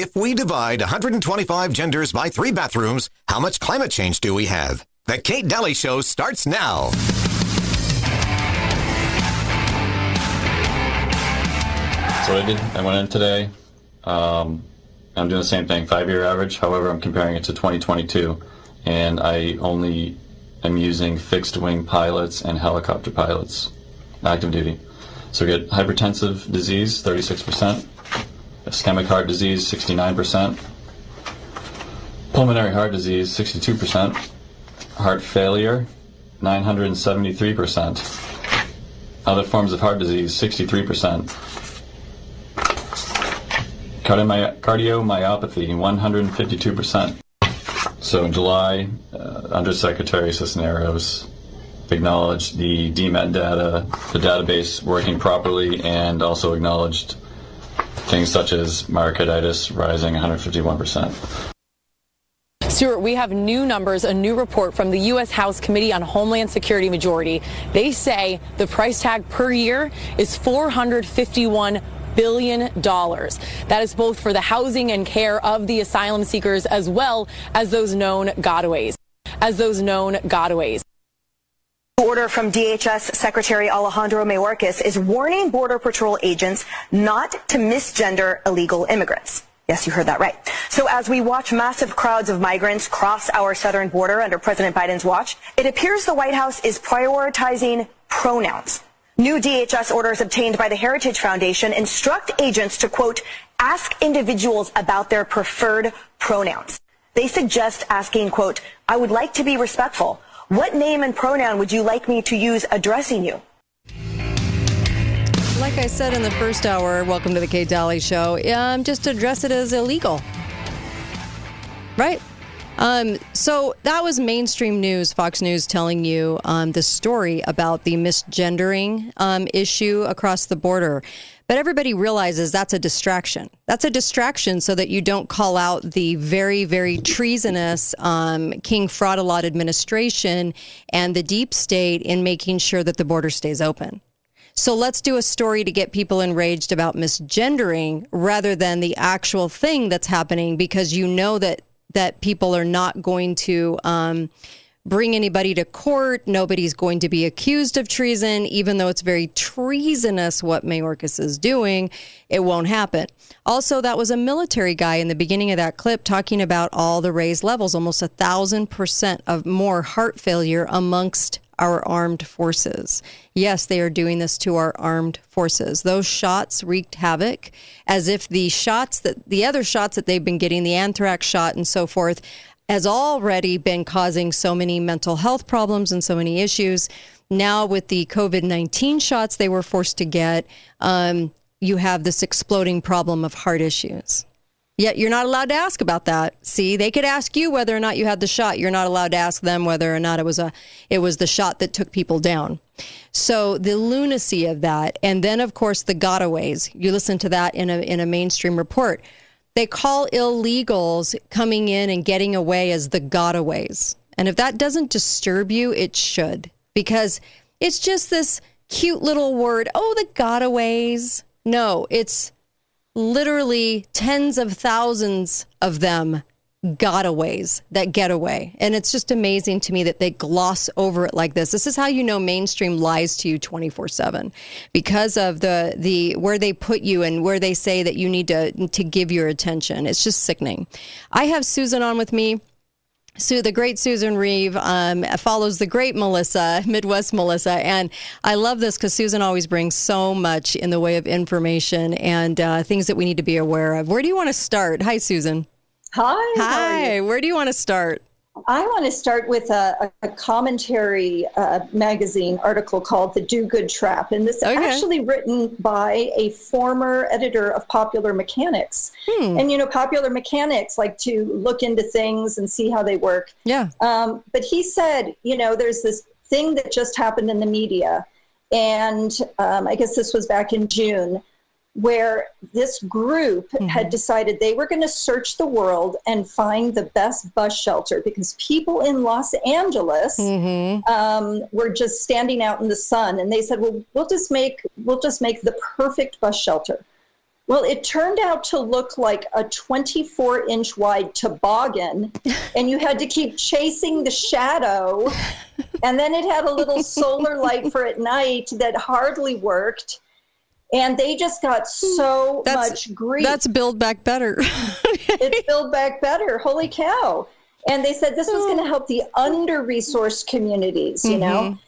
If we divide 125 genders by three bathrooms, how much climate change do we have? The Kate Dalley Show starts now. So I did, I went in today. Um, I'm doing the same thing, five-year average. However, I'm comparing it to 2022, and I only am using fixed-wing pilots and helicopter pilots, active duty. So we get hypertensive disease, 36%, ischemic heart disease, 69%, pulmonary heart disease, 62%, heart failure, 973%, other forms of heart disease, 63%, cardiomyopathy, 152%. So in July, uh, Undersecretary Cisneros acknowledged the DMED data, the database working properly, and also acknowledged things such as myocarditis rising 151%. Stuart, we have new numbers, a new report from the U.S. House Committee on Homeland Security Majority. They say the price tag per year is 451 billion dollars. That is both for the housing and care of the asylum seekers as well as those known gotaways. As those known gotaways. Order from DHS Secretary Alejandro Mayorkas is warning Border Patrol agents not to misgender illegal immigrants. Yes, you heard that right. So as we watch massive crowds of migrants cross our southern border under President Biden's watch, it appears the White House is prioritizing pronouns. New DHS orders obtained by the Heritage Foundation instruct agents to, quote, ask individuals about their preferred pronouns. They suggest asking, quote, I would like to be respectful. What name and pronoun would you like me to use addressing you? Like I said in the first hour, welcome to the Kate Dalley Show. Um, just address it as illegal. Right? Um, so that was mainstream news, Fox News telling you um, the story about the misgendering um, issue across the border. But everybody realizes that's a distraction. That's a distraction so that you don't call out the very, very treasonous um, King Fraud a Lot administration and the deep state in making sure that the border stays open. So let's do a story to get people enraged about misgendering rather than the actual thing that's happening because you know that that people are not going to um, bring anybody to court. Nobody's going to be accused of treason, even though it's very treasonous what Mayorkas is doing. It won't happen. Also, that was a military guy in the beginning of that clip talking about all the raised levels, almost a thousand percent of more heart failure amongst our armed forces. Yes, they are doing this to our armed forces. Those shots wreaked havoc as if the shots that the other shots that they've been getting, the anthrax shot and so forth, has already been causing so many mental health problems and so many issues. Now, with the COVID 19 shots they were forced to get, um, you have this exploding problem of heart issues. Yet you're not allowed to ask about that. See, they could ask you whether or not you had the shot. You're not allowed to ask them whether or not it was a it was the shot that took people down. So the lunacy of that, and then of course the gotaways. You listen to that in a in a mainstream report. They call illegals coming in and getting away as the gotaways. And if that doesn't disturb you, it should because it's just this cute little word. Oh, the gotaways. No, it's literally tens of thousands of them gotaways that get away. And it's just amazing to me that they gloss over it like this. This is how you know mainstream lies to you 24/7 because of the the where they put you and where they say that you need to to give your attention. It's just sickening. I have Susan on with me. Sue, the great Susan Reeve um, follows the great Melissa, Midwest Melissa. And I love this because Susan always brings so much in the way of information and uh, things that we need to be aware of. Where do you want to start? Hi, Susan. Hi. Hi. Where do you want to start? I want to start with a, a commentary uh, magazine article called The Do Good Trap. And this is Okay. actually written by a former editor of Popular Mechanics. Hmm. And, you know, Popular Mechanics like to look into things and see how they work. Yeah. Um, but he said, you know, there's this thing that just happened in the media. And um, I guess this was back in June, where this group had decided they were going to search the world and find the best bus shelter because people in Los Angeles um, were just standing out in the sun. And they said, well, we'll just make we'll just make the perfect bus shelter. Well, it turned out to look like a 24 inch wide toboggan, and you had to keep chasing the shadow. And then it had a little solar light for at night that hardly worked. And they just got so That's- much grief. That's Build Back Better. it's Build Back Better. Holy cow. And they said this was going to help the under resourced communities, you know?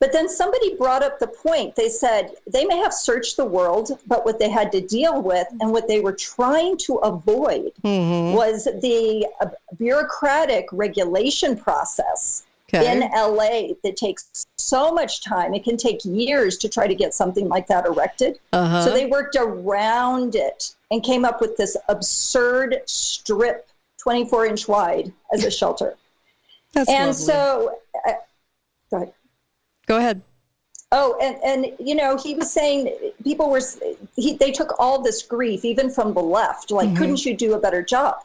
But then somebody brought up the point. They said they may have searched the world, but what they had to deal with and what they were trying to avoid was the uh, bureaucratic regulation process Okay. in LA that takes so much time. It can take years to try to get something like that erected. Uh-huh. So they worked around it and came up with this absurd strip, 24 inch wide, as a shelter. That's and lovely. so, uh, go ahead. Go ahead. Oh, and and you know, he was saying people were he, they took all this grief, even from the left, like couldn't you do a better job?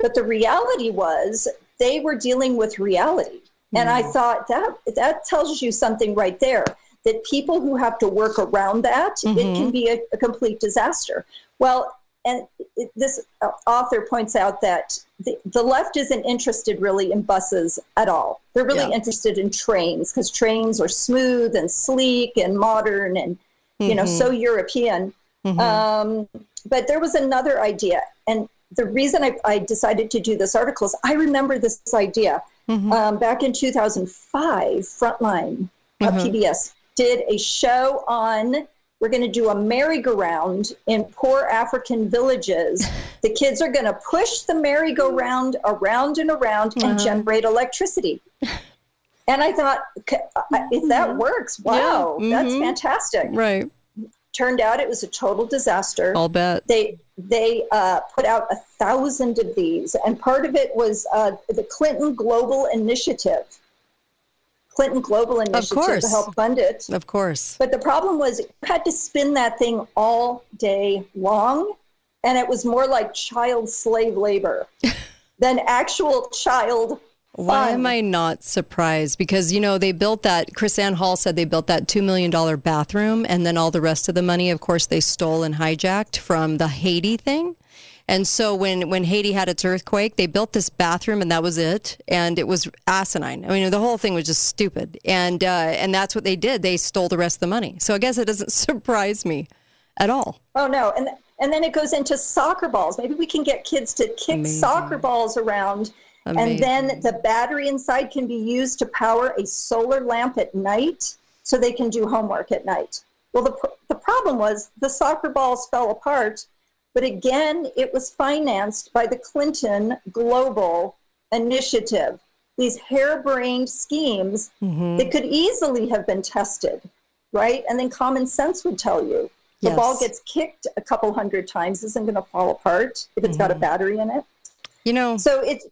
But the reality was they were dealing with reality, and I thought that that tells you something right there. That people who have to work around that, it can be a, a complete disaster. Well, and it, this uh, author points out that the, the left isn't interested really in buses at all. They're really Yeah. interested in trains because trains are smooth and sleek and modern and you know so European. Um, but there was another idea, and the reason I, I decided to do this article is I remember this idea mm-hmm. um, back in 2005. Frontline uh, mm-hmm. PBS did a show on. We're going to do a merry-go-round in poor African villages. the kids are going to push the merry-go-round around and around and uh-huh. generate electricity. And I thought, uh, if that mm-hmm. works, wow, that's fantastic. Right. Turned out it was a total disaster. I'll bet. They they uh, put out a thousand of these, and part of it was uh, the Clinton Global Initiative. Clinton Global Initiative course. to help fund it. Of course. But the problem was you had to spin that thing all day long, and it was more like child slave labor than actual child. Why am I not surprised? Because, you know, they built that, KrisAnne Hall said they built that $2 million bathroom, and then all the rest of the money, of course, they stole and hijacked from the Haiti thing. And so when, when Haiti had its earthquake, they built this bathroom and that was it. And it was asinine. I mean, the whole thing was just stupid. And, uh, and that's what they did. They stole the rest of the money. So I guess it doesn't surprise me at all. Oh no, and and then it goes into soccer balls. Maybe we can get kids to kick Amazing. soccer balls around, and then the battery inside can be used to power a solar lamp at night, so they can do homework at night. Well, the the problem was the soccer balls fell apart, but again, it was financed by the Clinton Global Initiative. These harebrained schemes mm-hmm. that could easily have been tested, right? And then common sense would tell you the ball gets kicked a couple hundred times isn't going to fall apart if it's got a mm-hmm. battery in it. You know, So it's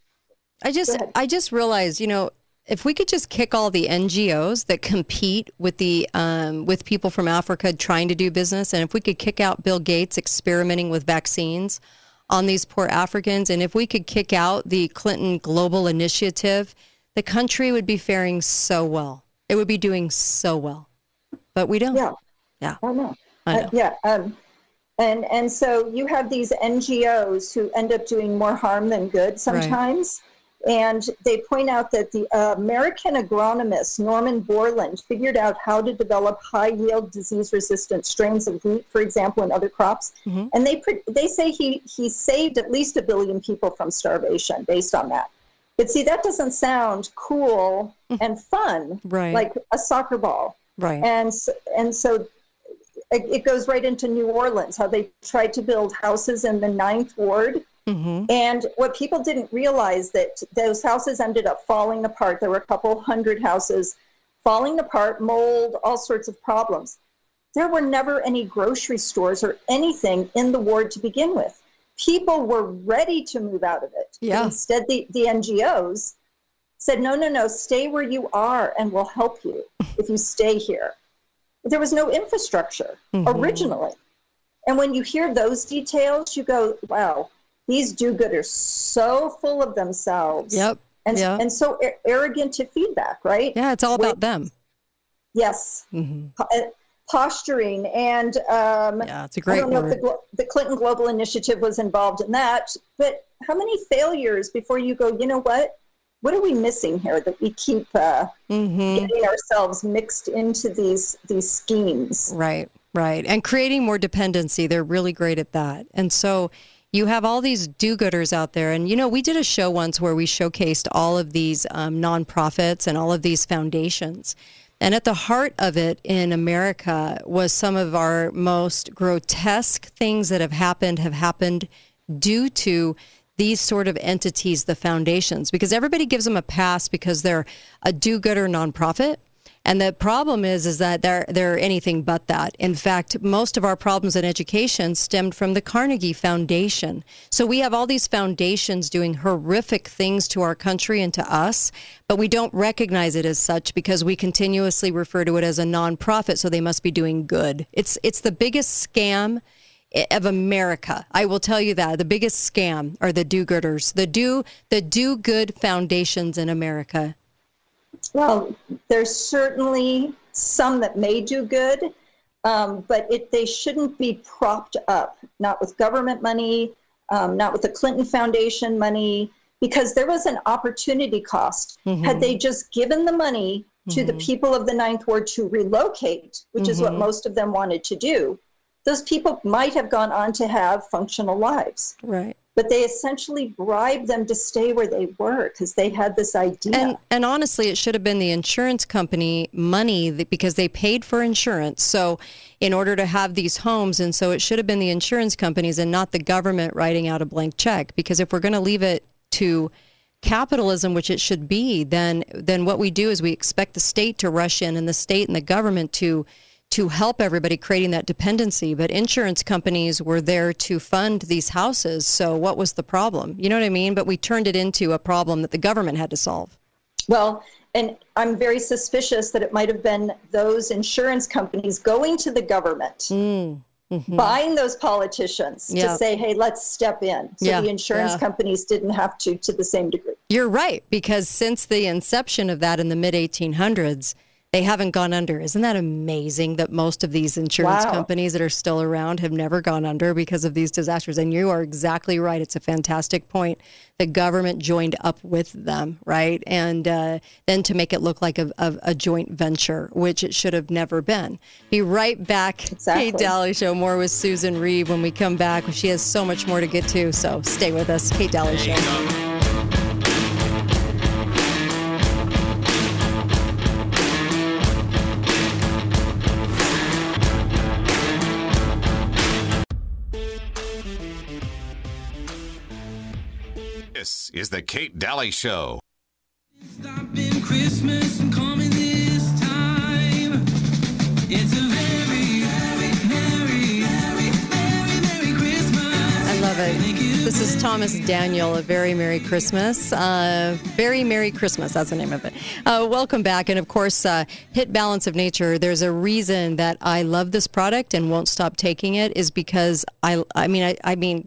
I just. I just realized, you know, if we could just kick all the NGOs that compete with the um, with people from Africa trying to do business, and if we could kick out Bill Gates experimenting with vaccines on these poor Africans, and if we could kick out the Clinton Global Initiative, the country would be faring so well. It would be doing so well, but we don't. yeah, Yeah. I know. I Uh, yeah, um, and and so you have these NGOs who end up doing more harm than good sometimes. And they point out that the American agronomist Norman Borlaug figured out how to develop high yield disease resistant strains of wheat, for example, and other crops. Mm-hmm. And they they say he he saved at least a billion people from starvation based on that. But see, that doesn't sound cool and fun, Mm. Right. like a soccer ball. Right. And and so it goes right into New Orleans, how they tried to build houses in the Ninth Ward. Mm-hmm. And what people didn't realize that those houses ended up falling apart. There were a couple hundred houses falling apart, mold, all sorts of problems. There were never any grocery stores or anything in the ward to begin with. People were ready to move out of it. Yeah. instead, the, the NGOs said, no, no, no, stay where you are and we'll help you if you stay here. There was no infrastructure Mm-hmm. originally. And when you hear those details, you go, wow, these do gooders so full of themselves. Yep. And, Yeah. and so arrogant to feedback, right? Yeah, it's all about them. Yes. Mm-hmm. Uh, posturing and um, yeah, it's a great I don't know word. if the, the Clinton Global Initiative was involved in that, but how many failures before you go? You know what? What are we missing here that we keep uh, Mm-hmm. getting ourselves mixed into these these schemes? Right, right. And creating more dependency. They're really great at that. And so you have all these do gooders out there. And, you know, we did a show once where we showcased all of these um, nonprofits and all of these foundations. And at the heart of it in America was some of our most grotesque things that have happened, have happened due to these sort of entities, the foundations, because everybody gives them a pass because they're a do gooder nonprofit. And the problem is, is that they're they're anything but that. In fact, most of our problems in education stemmed from the Carnegie Foundation. So we have all these foundations doing horrific things to our country and to us, but we don't recognize it as such because we continuously refer to it as a nonprofit. So they must be doing good. It's it's the biggest scam of America. I will tell you that the biggest scam are the do-gooders, the do the do good foundations in America. Well, there's certainly some that may do good, um, but it, they shouldn't be propped up, not with government money, um, not with the Clinton Foundation money, because there was an opportunity cost. Had they just given the money to the people of the Ninth Ward to relocate, which is what most of them wanted to do, those people might have gone on to have functional lives. Right. But they essentially bribed them to stay where they were because they had this idea. And and honestly, it should have been the insurance company money that, because they paid for insurance. So, in order to have these homes, and so it should have been the insurance companies and not the government writing out a blank check. Because if we're going to leave it to capitalism, which it should be, then then what we do is we expect the state to rush in and the state and the government to to help everybody creating that dependency. But insurance companies were there to fund these houses. So what was the problem? You know what I mean? But we turned it into a problem that the government had to solve. Well, and I'm very suspicious that it might have been those insurance companies going to the government, buying those politicians Mm, mm-hmm. To say, hey, let's step in. So Yeah, the insurance yeah. companies didn't have to to the same degree. You're right, because since the inception of that in the mid 1800s, they haven't gone under. Isn't that amazing that most of these insurance Wow. companies that are still around have never gone under because of these disasters? And you are exactly right. It's a fantastic point. The government joined up with them, right? And uh, then to make it look like a, a, a joint venture, which it should have never been. Be right back. Exactly. Kate Dalley Show. More with Susan Reeve when we come back. She has so much more to get to. So stay with us. Kate Dalley Show. This is the Kate Dalley Show. Stopping Christmas and coming this time. It's a very, very, merry, very, very, merry Christmas. I love it. This is Thomas Daniel. A very Merry Christmas. Uh, very Merry Christmas. That's the name of it. Uh, welcome back. And of course, uh, Hit Balance of Nature. There's a reason that I love this product and won't stop taking it is because I, I mean, I, I mean,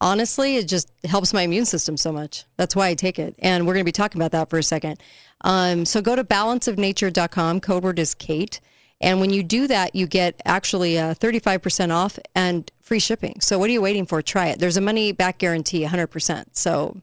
honestly, it just helps my immune system so much. That's why I take it. And we're going to be talking about that for a second. Um, so go to balanceofnature.com. Code word is Kate. And when you do that, you get actually uh, 35% off and free shipping. So what are you waiting for? Try it. There's a money back guarantee, 100%. So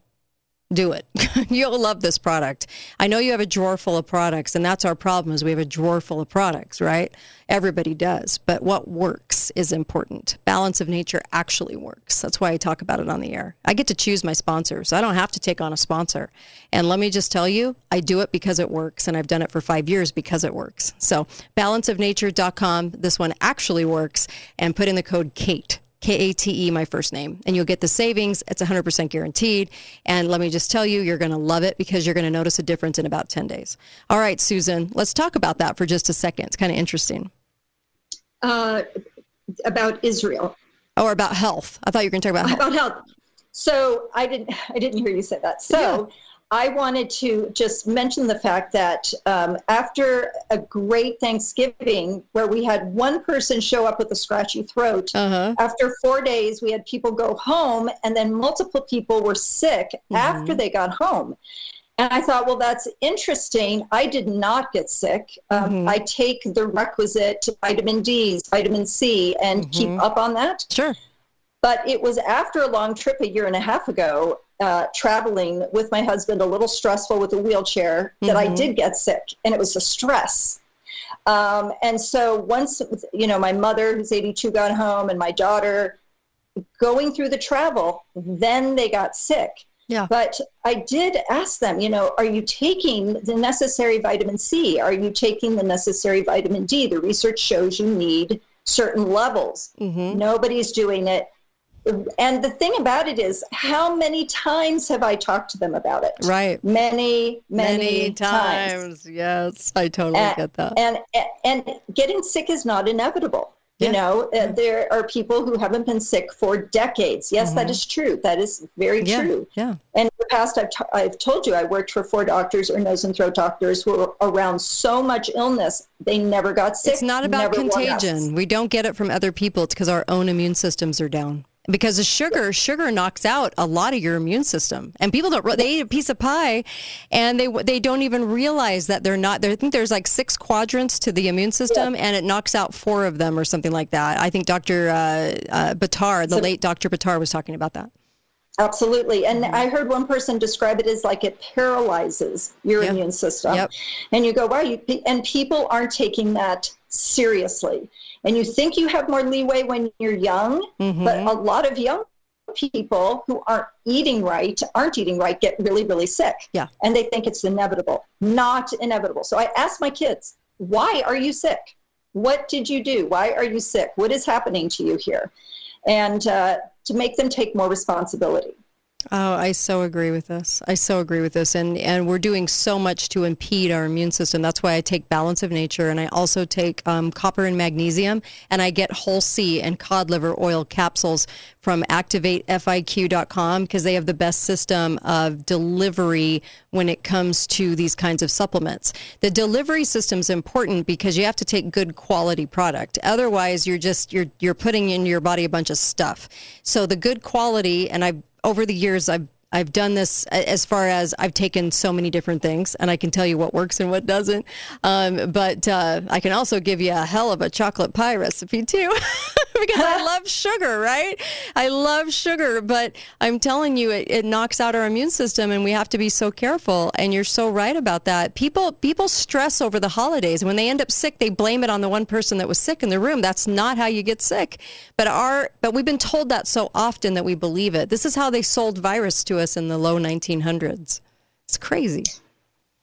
do it. You'll love this product. I know you have a drawer full of products, and that's our problem is we have a drawer full of products, right? Everybody does. But what works is important. Balance of nature actually works. That's why I talk about it on the air. I get to choose my sponsors. I don't have to take on a sponsor. And let me just tell you, I do it because it works, and I've done it for five years because it works. So balanceofnature.com, this one actually works, and put in the code KATE. K A T E, my first name, and you'll get the savings. It's 100% guaranteed. And let me just tell you, you're going to love it because you're going to notice a difference in about 10 days. All right, Susan, let's talk about that for just a second. It's kind of interesting. Uh, about Israel, Or about health. I thought you were going to talk about health. about health. So I didn't, I didn't hear you say that. So I wanted to just mention the fact that um, after a great Thanksgiving, where we had one person show up with a scratchy throat, Uh-huh. after four days, we had people go home, and then multiple people were sick Mm-hmm. after they got home. And I thought, well, that's interesting. I did not get sick. Um, I take the requisite vitamin D's, vitamin C, and keep up on that. Sure. But it was after a long trip a year and a half ago, uh, traveling with my husband, a little stressful with a wheelchair, that I did get sick. And it was the stress. Um, and so once, you know, my mother, who's 82, got home, and my daughter going through the travel, then they got sick. Yeah. But I did ask them, you know, are you taking the necessary vitamin C? Are you taking the necessary vitamin D? The research shows you need certain levels. Nobody's doing it. And the thing about it is, how many times have I talked to them about it? Right. Many, many, Many times. times. Yes, I totally And, get that. and and getting sick is not inevitable. You know, uh, there are people who haven't been sick for decades. Yes, that is true. That is very Mm-hmm. yeah. true. Yeah. And in the past, I've, t- I've told you I worked for four doctors or nose and throat doctors who were around so much illness, they never got sick. It's not about never won us. contagion. We don't get it from other people. It's because our own immune systems are down. Because the sugar, sugar knocks out a lot of your immune system, and people don't. They eat a piece of pie, and they they don't even realize that they're not. I think there's like six quadrants to the immune system, and it knocks out four of them or something like that. I think Dr. Uh, uh, Batar, the late Dr. Batar, was talking about that. Absolutely. And Mm-hmm. I heard one person describe it as like it paralyzes your Yep. immune system. Yep. And you go, wow, you, and people aren't taking that seriously. And you think you have more leeway when you're young, Mm-hmm. but a lot of young people who aren't eating right, aren't eating right, get really, really sick. Yeah. And they think it's inevitable. Not inevitable. So I ask my kids, why are you sick? What did you do? Why are you sick? What is happening to you here? And uh, to make them take more responsibility. Oh, I so agree with this. I so agree with this. And and we're doing so much to impede our immune system. That's why I take Balance of Nature and I also take um, copper and magnesium and I get whole C and cod liver oil capsules from activatefiq.com because they have the best system of delivery when it comes to these kinds of supplements. The delivery system is important because you have to take good quality product. Otherwise, you're just you're you're putting in your body a bunch of stuff. So the good quality and I've over the years I've I've done this as far as I've taken so many different things, and I can tell you what works and what doesn't. Um, but uh, I can also give you a hell of a chocolate pie recipe too, because I love sugar, right? I love sugar, but I'm telling you, it, it knocks out our immune system, and we have to be so careful. And you're so right about that. People people stress over the holidays. When they end up sick, they blame it on the one person that was sick in the room. That's not how you get sick. But our but we've been told that so often that we believe it. This is how they sold virus to us in the low 1900s. It's crazy.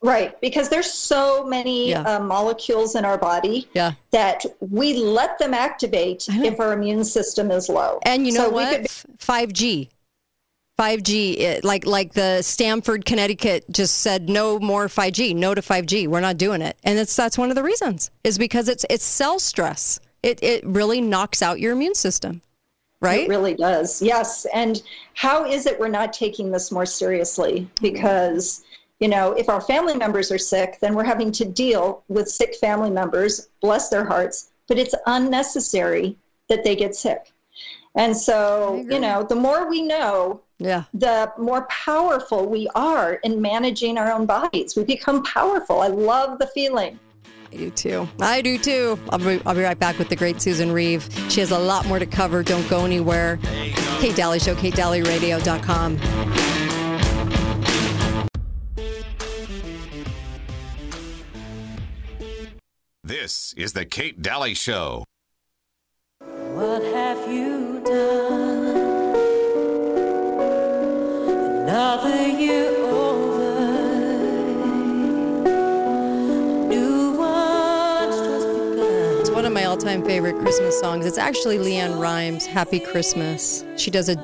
Right, because there's so many Yeah. uh, molecules in our body Yeah. that we let them activate if our immune system is low. And you know So what? could- 5G. 5G, it, like like the Stamford, Connecticut just said no more 5G, no to 5G. We're not doing it, and it's that's one of the reasons is because it's it's cell stress. It it really knocks out your immune system, right? It really does. Yes. And how is it we're not taking this more seriously? Because, you know, if our family members are sick, then we're having to deal with sick family members, bless their hearts, but it's unnecessary that they get sick. And so, you know, the more we know, yeah. the more powerful we are in managing our own bodies. We become powerful. I love the feeling. I do too. I do too. I'll be, I'll be right back with the great Susan Reeve. She has a lot more to cover. Don't go anywhere. Kate Dalley Show, KateDalleyRadio.com. This is the Kate Dalley Show. What have you done? Another year all-time favorite Christmas songs. It's actually LeAnn Rimes' "Happy Christmas." She does a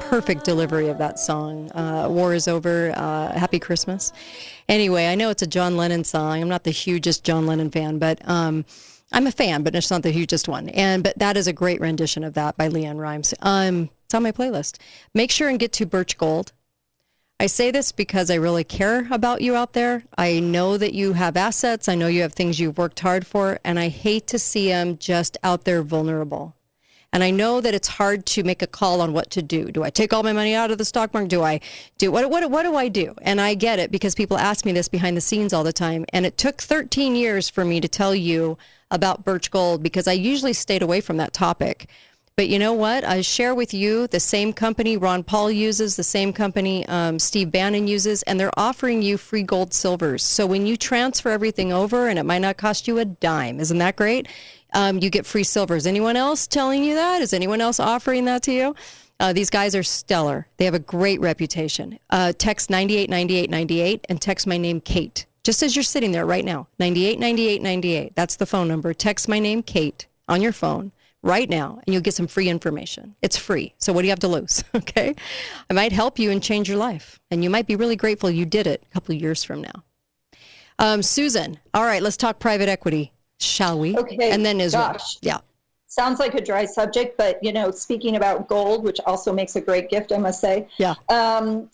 perfect delivery of that song. Uh, War is over. Uh, Happy Christmas. Anyway, I know it's a John Lennon song. I'm not the hugest John Lennon fan, but um, I'm a fan, but it's not the hugest one. And but that is a great rendition of that by LeAnn Rimes. Um, it's on my playlist. Make sure and get to Birch Gold. I say this because I really care about you out there. I know that you have assets. I know you have things you've worked hard for, and I hate to see them just out there vulnerable. And I know that it's hard to make a call on what to do. Do I take all my money out of the stock market? Do I do what what what do I do? And I get it because people ask me this behind the scenes all the time. And it took 13 years for me to tell you about Birch Gold because I usually stayed away from that topic. But you know what? I share with you the same company Ron Paul uses, the same company um, Steve Bannon uses, and they're offering you free gold silvers. So when you transfer everything over, and it might not cost you a dime, isn't that great? Um, you get free silvers. Anyone else telling you that? Is anyone else offering that to you? Uh, these guys are stellar. They have a great reputation. Uh, text 989898 and text my name Kate. Just as you're sitting there right now, 989898. That's the phone number. Text my name Kate on your phone right now and you'll get some free information. It's free. So what do you have to lose? Okay. I might help you and change your life. And you might be really grateful you did it a couple of years from now. Um, Susan, all right, let's talk private equity, shall we? Okay, And then Israel. gosh. Yeah. Sounds like a dry subject, but you know, speaking about gold, which also makes a great gift, I must say. Yeah. Um,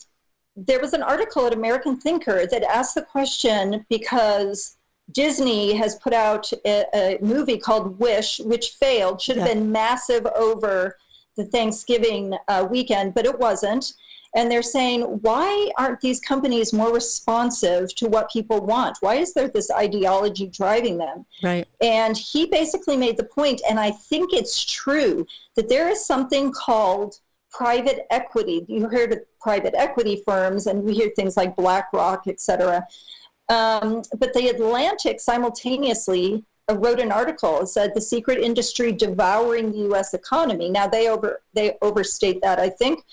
there was an article at American Thinker that asked the question because Disney has put out a, a movie called Wish, which failed, should have Yeah. been massive over the Thanksgiving uh, weekend, but it wasn't. And they're saying, why aren't these companies more responsive to what people want? Why is there this ideology driving them? Right. And he basically made the point, and I think it's true, that there is something called private equity. You heard of private equity firms, and we hear things like BlackRock, et cetera. Um, but the Atlantic simultaneously wrote an article that said the secret industry devouring the U.S. economy. Now they over they overstate that, I think,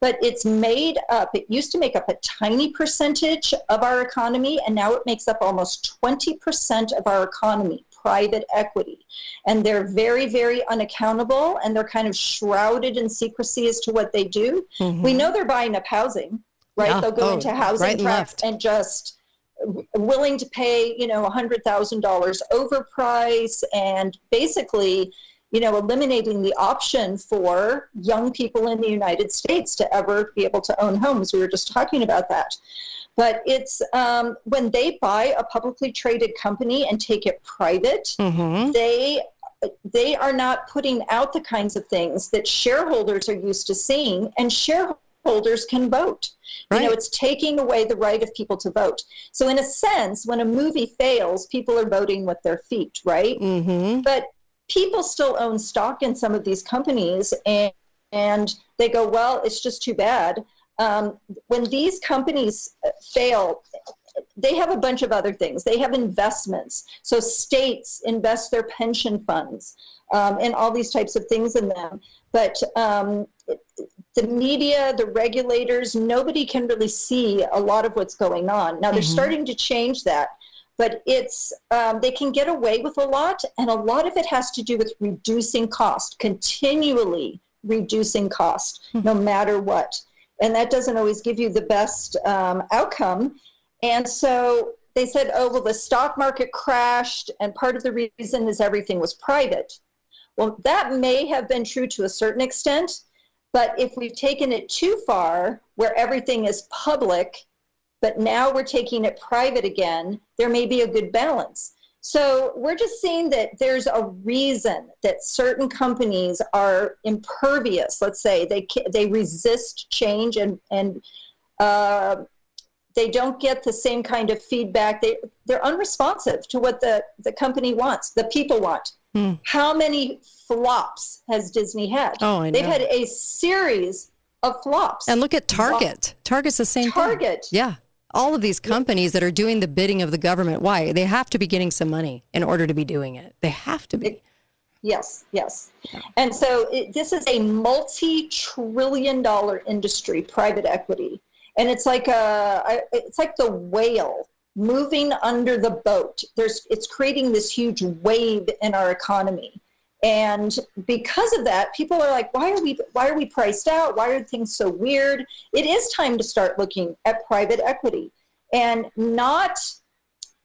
but it's made up. It used to make up a tiny percentage of our economy, and now it makes up almost 20% of our economy. Private equity, and they're very, very unaccountable, and they're kind of shrouded in secrecy as to what they do. We know they're buying up housing, right? Yeah. They'll go Oh, into housing right and and just willing to pay, you know, $100,000 overprice and basically, you know, eliminating the option for young people in the United States to ever be able to own homes. We were just talking about that. But it's um, when they buy a publicly traded company and take it private, Mm-hmm. they they are not putting out the kinds of things that shareholders are used to seeing, and shareholders can vote. You know, it's taking away the right of people to vote. So, in a sense, when a movie fails, people are voting with their feet, right? Mm-hmm. But people still own stock in some of these companies, and and they go, well, it's just too bad. Um, when these companies uh, fail, they have a bunch of other things. They have investments. So states invest their pension funds um, and all these types of things in them. But um, the media, the regulators, nobody can really see a lot of what's going on. Now they're starting to change that, but it's um, they can get away with a lot, and a lot of it has to do with reducing cost, continually reducing cost, no matter what. And that doesn't always give you the best um, outcome. And so they said, oh, well, the stock market crashed, and part of the reason is everything was private. Well, that may have been true to a certain extent, but if we've taken it too far, where everything is public, but now we're taking it private again, there may be a good balance. So we're just seeing that there's a reason that certain companies are impervious. Let's say they they resist change and and uh, they don't get the same kind of feedback. They they're unresponsive to what the the company wants, the people want. How many flops has Disney had? Oh, I know. They've had a series of flops. And look at Target. Target's the same thing. Target. Yeah. All of these companies that are doing the bidding of the government, why? They have to be getting some money in order to be doing it. They have to be. Yes, yes. And so it, this is a multi-trillion dollar industry, private equity. And it's like a it's like the whale moving under the boat. There's it's creating this huge wave in our economy. And because of that, people are like, why are we why are we priced out? Why are things so weird? It is time to start looking at private equity and not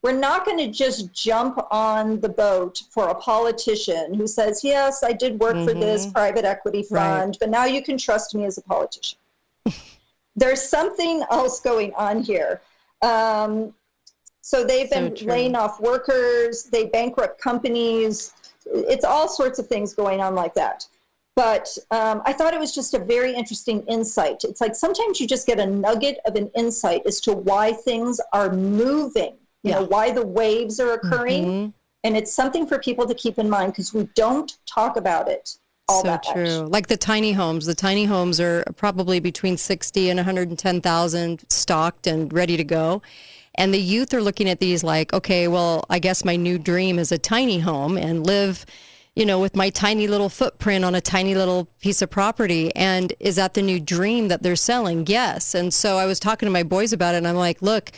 we're not going to just jump on the boat for a politician who says, Yes, I did work for this private equity Right. fund, but now you can trust me as a politician. There's something else going on here. Um, so they've So been true. laying off workers, they bankrupt companies. It's all sorts of things going on like that. But um, I thought it was just a very interesting insight. It's like sometimes you just get a nugget of an insight as to why things are moving, you know, Yeah. why the waves are occurring. Mm-hmm. And it's something for people to keep in mind because we don't talk about it all so that true. much. Like the tiny homes. The tiny homes are probably between 60 and 110,000 stocked and ready to go. And the youth are looking at these like, okay, well, I guess my new dream is a tiny home and live, you know, with my tiny little footprint on a tiny little piece of property. And is that the new dream that they're selling? Yes. And so I was talking to my boys about it and I'm like, look,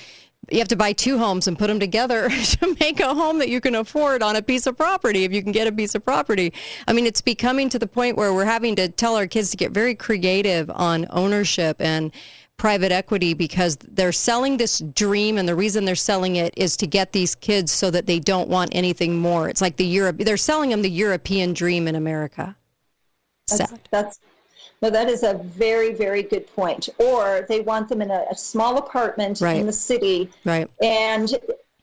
you have to buy two homes and put them together to make a home that you can afford on a piece of property if you can get a piece of property. I mean, it's becoming to the point where we're having to tell our kids to get very creative on ownership and private equity because they're selling this dream and the reason they're selling it is to get these kids so that they don't want anything more. It's like the Europe they're selling them the European dream in America. That's, Sad. that's no, that is a very, very good point. Or they want them in a, a small apartment Right. in the city. Right. And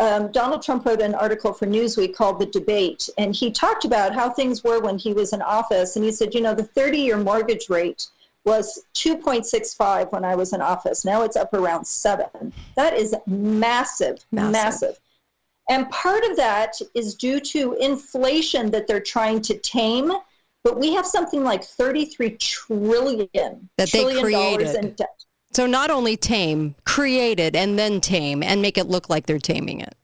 um, Donald Trump wrote an article for Newsweek called The Debate. And he talked about how things were when he was in office. And he said, you know, the 30 year mortgage rate was 2.65 when I was in office. Now it's up around seven. That is massive, Massive. massive. And part of that is due to inflation that they're trying to tame. But we have something like 33 trillion That they trillion created. in debt. So not only tame, created and then tame and make it look like they're taming it.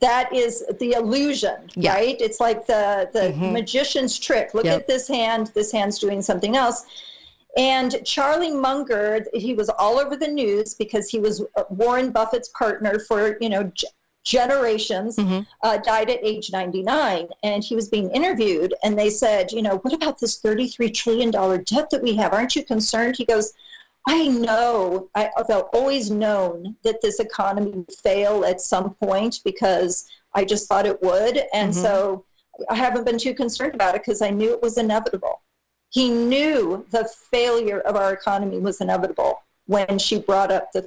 that is the illusion Yeah. Mm-hmm. right it's like the the magician's trick look Yep. at this hand this hand's doing something else and charlie munger he was all over the news because he was uh, warren buffett's partner for you know g- generations Mm-hmm. uh, died at age 99 and he was being interviewed and they said you know what about this 33 trillion dollar debt that we have aren't you concerned he goes I know, I, I've always known that this economy would fail at some point because I just thought it would. And so I haven't been too concerned about it because I knew it was inevitable. He knew the failure of our economy was inevitable when she brought up the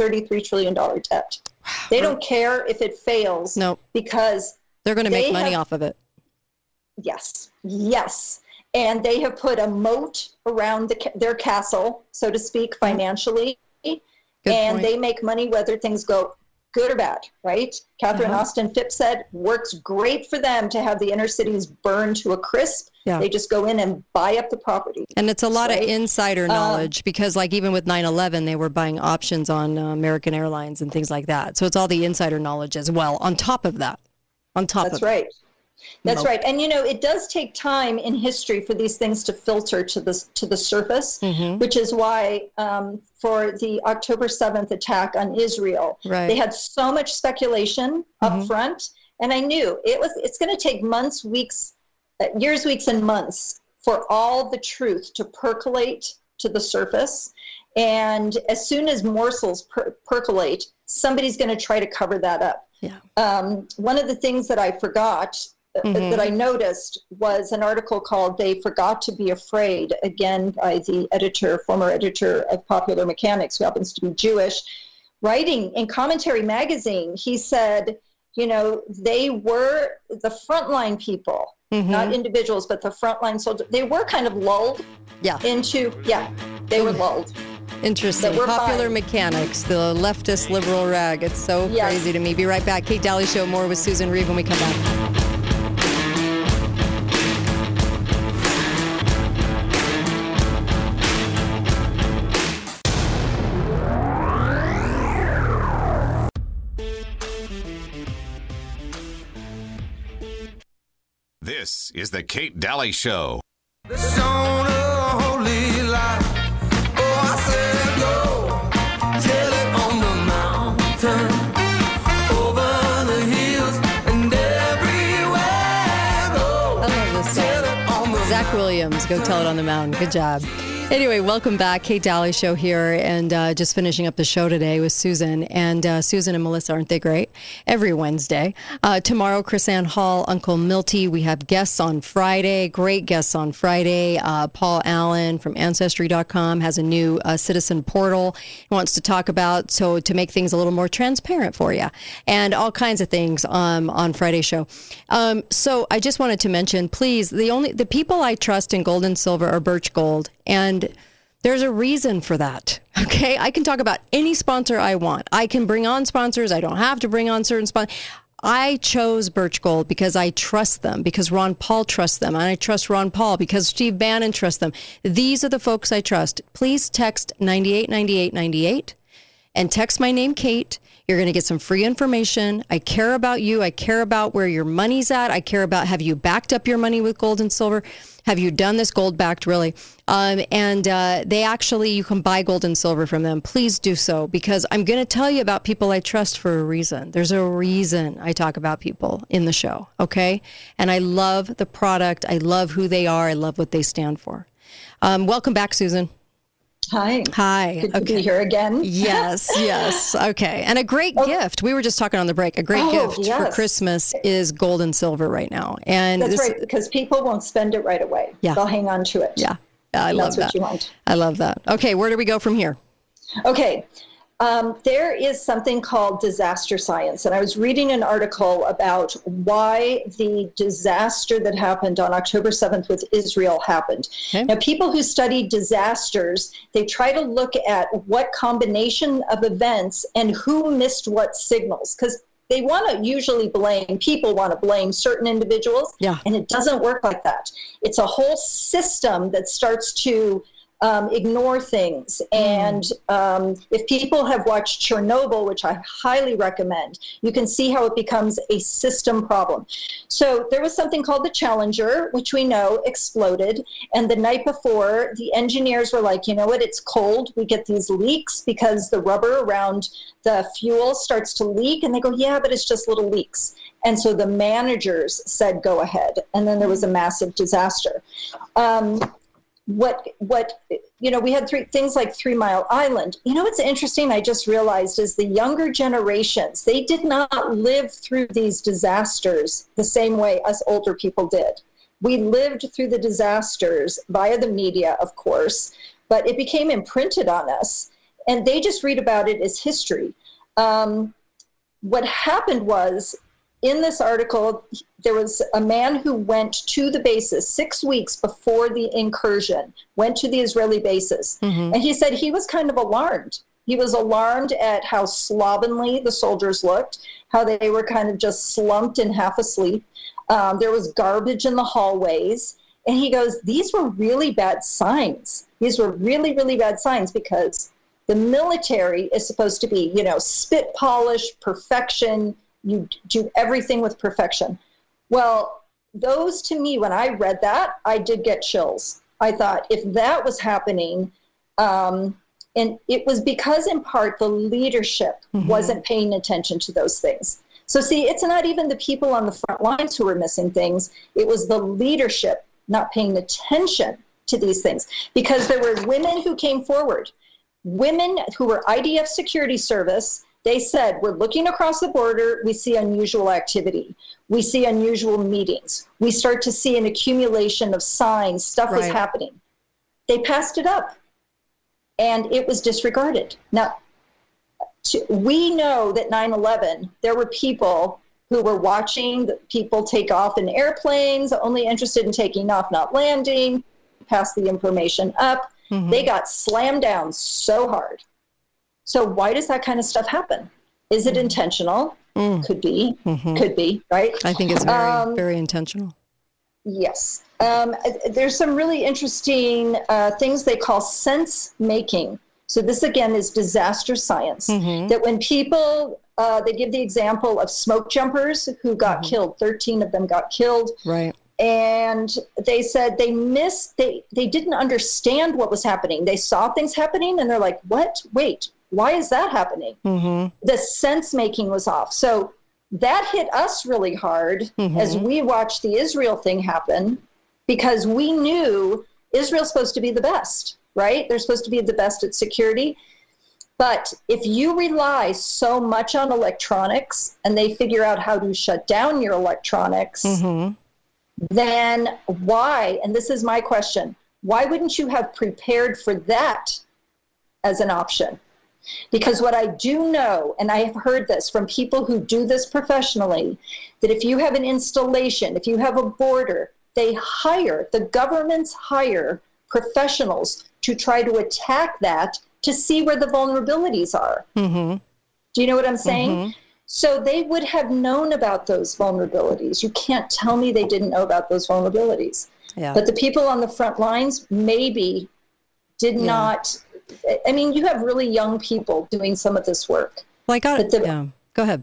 $33 trillion debt. They don't care if it fails No. because They're going to make money have- off of it. Yes, yes. And they have put a moat around the, their castle, so to speak, financially. and point. they make money whether things go good or bad, right? Catherine Uh-huh. Austin Fitts said, works great for them to have the inner cities burned to a crisp. Yeah. They just go in and buy up the property. And it's a lot of insider knowledge because, like, even with 9 11, they were buying options on uh, American Airlines and things like that. So it's all the insider knowledge as well, on top of that. On top That's of right. That's Nope. right. And you know, it does take time in history for these things to filter to the to the surface, Mm-hmm. which is why um, for the October seventh attack on Israel, Right. Mm-hmm. they had so much speculation up front, and I knew it was it's going to take months, weeks, uh, years, weeks, and months for all the truth to percolate to the surface. And as soon as morsels per- percolate, somebody's going to try to cover that up Yeah. um, one of the things that I forgot Mm-hmm. that I noticed was an article called "They Forgot to Be Afraid," again by the editor, former editor of Popular Mechanics, who happens to be Jewish, writing in Commentary magazine. He said, "You know, they were the frontline people." Mm-hmm. Not individuals, but the frontline soldiers. They were kind of lulled Yeah. into, yeah, they were lulled. Interesting. Popular fine. mechanics, the leftist liberal rag. It's so Yes. crazy to me. Be right back. Kate Dalley Show. More with Susan Reeve when we come back. Tell song. it on the Zach Williams, go tell it on the mountain. Good job. Anyway, welcome back. Kate Dalley Show here, and uh, just finishing up the show today with Susan. And uh, Susan and Melissa, aren't they great? Every Wednesday. Uh, tomorrow, KrisAnne Hall, Uncle Milty. We have guests on Friday, great guests on Friday. Uh, Paul Allen from Ancestry.com has a new uh, citizen portal he wants to talk about, so to make things a little more transparent for you, and all kinds of things um, on Friday show. Um, so I just wanted to mention, please, the only the people I trust in gold and silver are Birch Gold, and there's a reason for that. Okay. I can talk about any sponsor I want. I can bring on sponsors. I don't have to bring on certain sponsors. I chose Birch Gold because I trust them, because Ron Paul trusts them, and I trust Ron Paul because Steve Bannon trusts them. These are the folks I trust. Please text 989898 and text my name, Kate. You're going to get some free information. I care about you. I care about where your money's at. I care about have you backed up your money with gold and silver? Have you done this gold backed really? Um, and uh, they actually, you can buy gold and silver from them. Please do so because I'm going to tell you about people I trust for a reason. There's a reason I talk about people in the show. Okay. And I love the product. I love who they are. I love what they stand for. Um, welcome back, Susan. Hi. Hi. Good to be here again. Yes, yes. Okay. And a great oh. gift. We were just talking on the break. A great Oh, gift for. Christmas is gold and silver right now. And That's this, right, because people won't spend it right away. Yeah. They'll hang on to it. yeah, I love That's what that. you want. I love that. Okay, where do we go from here? Okay. Um, there is something called disaster science. And I was reading an article about why the disaster that happened on October 7th with Israel happened. Okay. Now, people who study disasters, they try to look at what combination of events and who missed what signals. Because they want to usually blame, people want to blame certain individuals. Yeah. And it doesn't work like that. It's a whole system that starts to um, ignore things. And um, if people have watched Chernobyl, which I highly recommend, you can see how it becomes a system problem. So there was something called the Challenger, which we know exploded. And the night before, the engineers were like, you know what, it's cold. We get these leaks because the rubber around the fuel starts to leak. And they go, yeah, but it's just little leaks. And so the managers said, go ahead. And then there was a massive disaster. Um, what what you know we had three things like three mile island. You know what's interesting i just realized is the younger generations they did not live through these disasters the same way us older people did. We lived through the disasters via the media of course but it became imprinted on us and they just read about it as history. Um, what happened was in this article, there was a man who went to the bases six weeks before the incursion, went to the Israeli bases. And he said he was kind of alarmed. He was alarmed at how slovenly the soldiers looked, how they were kind of just slumped and half asleep. Um, there was garbage in the hallways. And he goes, These were really bad signs. These were really, really bad signs because the military is supposed to be, you know, spit polish, perfection. You do everything with perfection. Well, those to me, when I read that, I did get chills. I thought if that was happening, um, and it was because in part the leadership wasn't paying attention to those things. So, see, it's not even the people on the front lines who were missing things, it was the leadership not paying attention to these things because there were women who came forward women who were IDF security service, they said, We're looking across the border. We see unusual activity. We see unusual meetings. We start to see an accumulation of signs. Stuff Right. happening. They passed it up and it was disregarded. Now, to, we know that 9 11, there were people who were watching the people take off in airplanes, only interested in taking off, not landing, pass the information up. Mm-hmm. They got slammed down so hard. So, why does that kind of stuff happen? Is it intentional? Could be. Could be, right? I think it's very, Um, very intentional. Yes. Um, there's some really interesting uh, things they call sense making. So, this again is disaster science. That when people, uh, they give the example of smoke jumpers who got killed, 13 of them got killed. Right. And they said they missed, they, they didn't understand what was happening. They saw things happening and they're like, what? Wait, why is that happening? Mm-hmm. The sense making was off. So, that hit us really hard mm-hmm. as we watched the Israel thing happen because we knew Israel's supposed to be the best. right? They're supposed to be the best at security. But if you rely so much on electronics and they figure out how to shut down your electronics, mm-hmm. then why? And this is my question why wouldn't you have prepared for that as an option? Because what I do know, and I have heard this from people who do this professionally, that if you have an installation, if you have a border, they hire, the governments hire professionals to try to attack that to see where the vulnerabilities are. Mm-hmm. Do you know what I'm saying? So they would have known about those vulnerabilities. You can't tell me they didn't know about those vulnerabilities. Yeah. But the people on the front lines maybe did not. I mean, you have really young people doing some of this work. Well, I got it. The- yeah. Go ahead.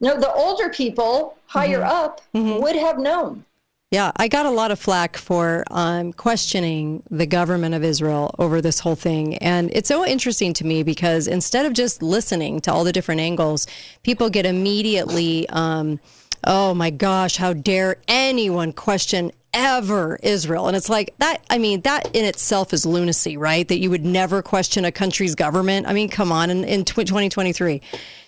No, the older people higher Mm-hmm. up would have known. Yeah, I got a lot of flack for um, questioning the government of Israel over this whole thing. And it's so interesting to me because instead of just listening to all the different angles, people get immediately, um, oh my gosh, how dare anyone question ever Israel? And it's like that, I mean, that in itself is lunacy, right? That you would never question a country's government. I mean, come on, in, in 2023.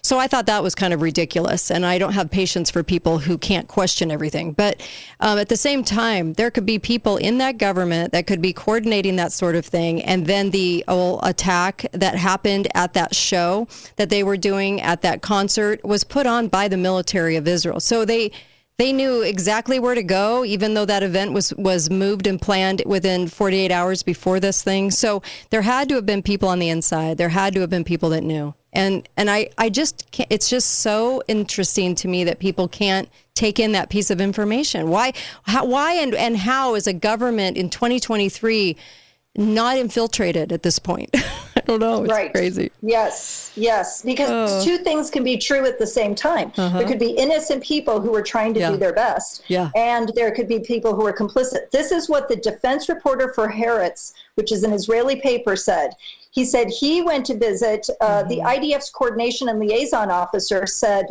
So I thought that was kind of ridiculous, and I don't have patience for people who can't question everything. But um, at the same time, there could be people in that government that could be coordinating that sort of thing, and then the whole attack that happened at that show that they were doing at that concert was put on by the military of Israel. So they they knew exactly where to go, even though that event was was moved and planned within 48 hours before this thing. So there had to have been people on the inside. There had to have been people that knew. And and I I just can't, it's just so interesting to me that people can't take in that piece of information. Why how, why and and how is a government in 2023 not infiltrated at this point? Don't know. It's right. crazy. Yes, yes. Because Oh. two things can be true at the same time. There could be innocent people who are trying to Uh-huh. Yeah. do their best. Yeah. And there could be people who are complicit. This is what the defense reporter for Haaretz, which is an Israeli paper, said. He said he went to visit uh, the Mm-hmm. IDF's coordination and liaison officer said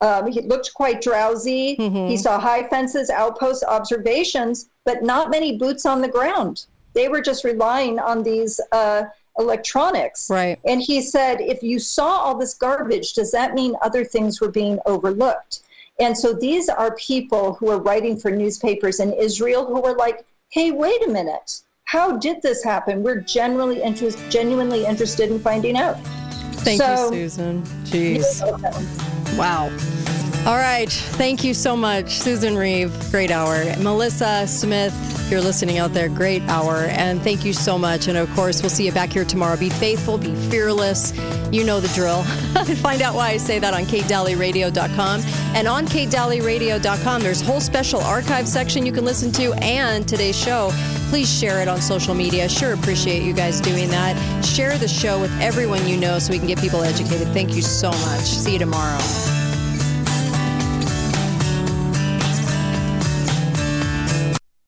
um, he looked quite drowsy. Mm-hmm. He saw high fences, outposts, observations, but not many boots on the ground. They were just relying on these uh, electronics. Right. And he said, if you saw all this garbage, does that mean other things were being overlooked? And so these are people who are writing for newspapers in Israel who were like, hey, wait a minute. How did this happen? We're generally interest, genuinely interested in finding out. Thank So- you, Susan. Jeez. Wow. All right. Thank you so much, Susan Reeve. Great hour. Melissa Smith, if you're listening out there, great hour. And thank you so much. And of course, we'll see you back here tomorrow. Be faithful, be fearless. You know the drill. Find out why I say that on katedalleyradio.com. And on katedalleyradio.com, there's a whole special archive section you can listen to and today's show. Please share it on social media. Sure appreciate you guys doing that. Share the show with everyone you know so we can get people educated. Thank you so much. See you tomorrow.